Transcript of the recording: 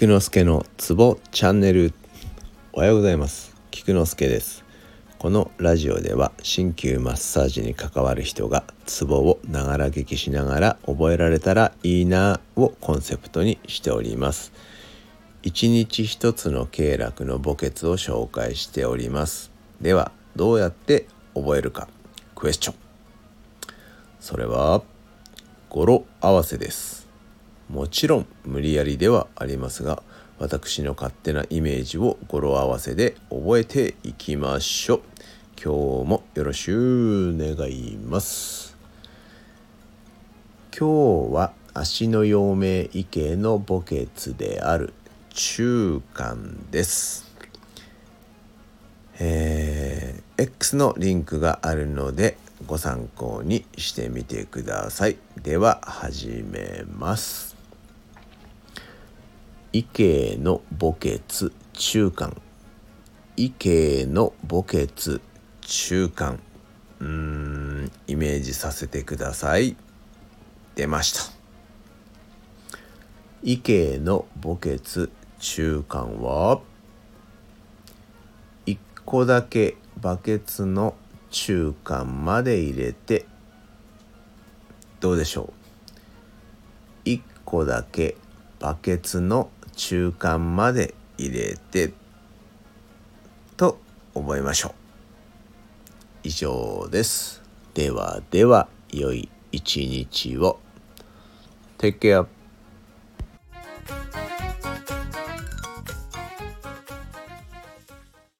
菊之助のツボチャンネル。おはようございます。菊之助です。このラジオでは鍼灸マッサージに関わる人がツボをながら聞きしながら覚えられたらいいなをコンセプトにしております。一日一つの経絡の墓穴を紹介しております。ではどうやって覚えるか。クエスチョン。それは語呂合わせです。もちろん無理やりではありますが私の勝手なイメージを語呂合わせで覚えていきましょう。今日もよろしゅう願います。今日は足の陽明異形の墓穴である中間です。えー、X のリンクがあるのでご参考にしてみてください。では始めます。異形の墓穴中間。異形の墓穴中間。うーんイメージさせてください。出ました。異形の墓穴中間は1個だけバケツの中間まで入れてどうでしょう？1個だけバケツの中間まで入れてと覚えましょう。以上です。ではでは良い一日を。Take care.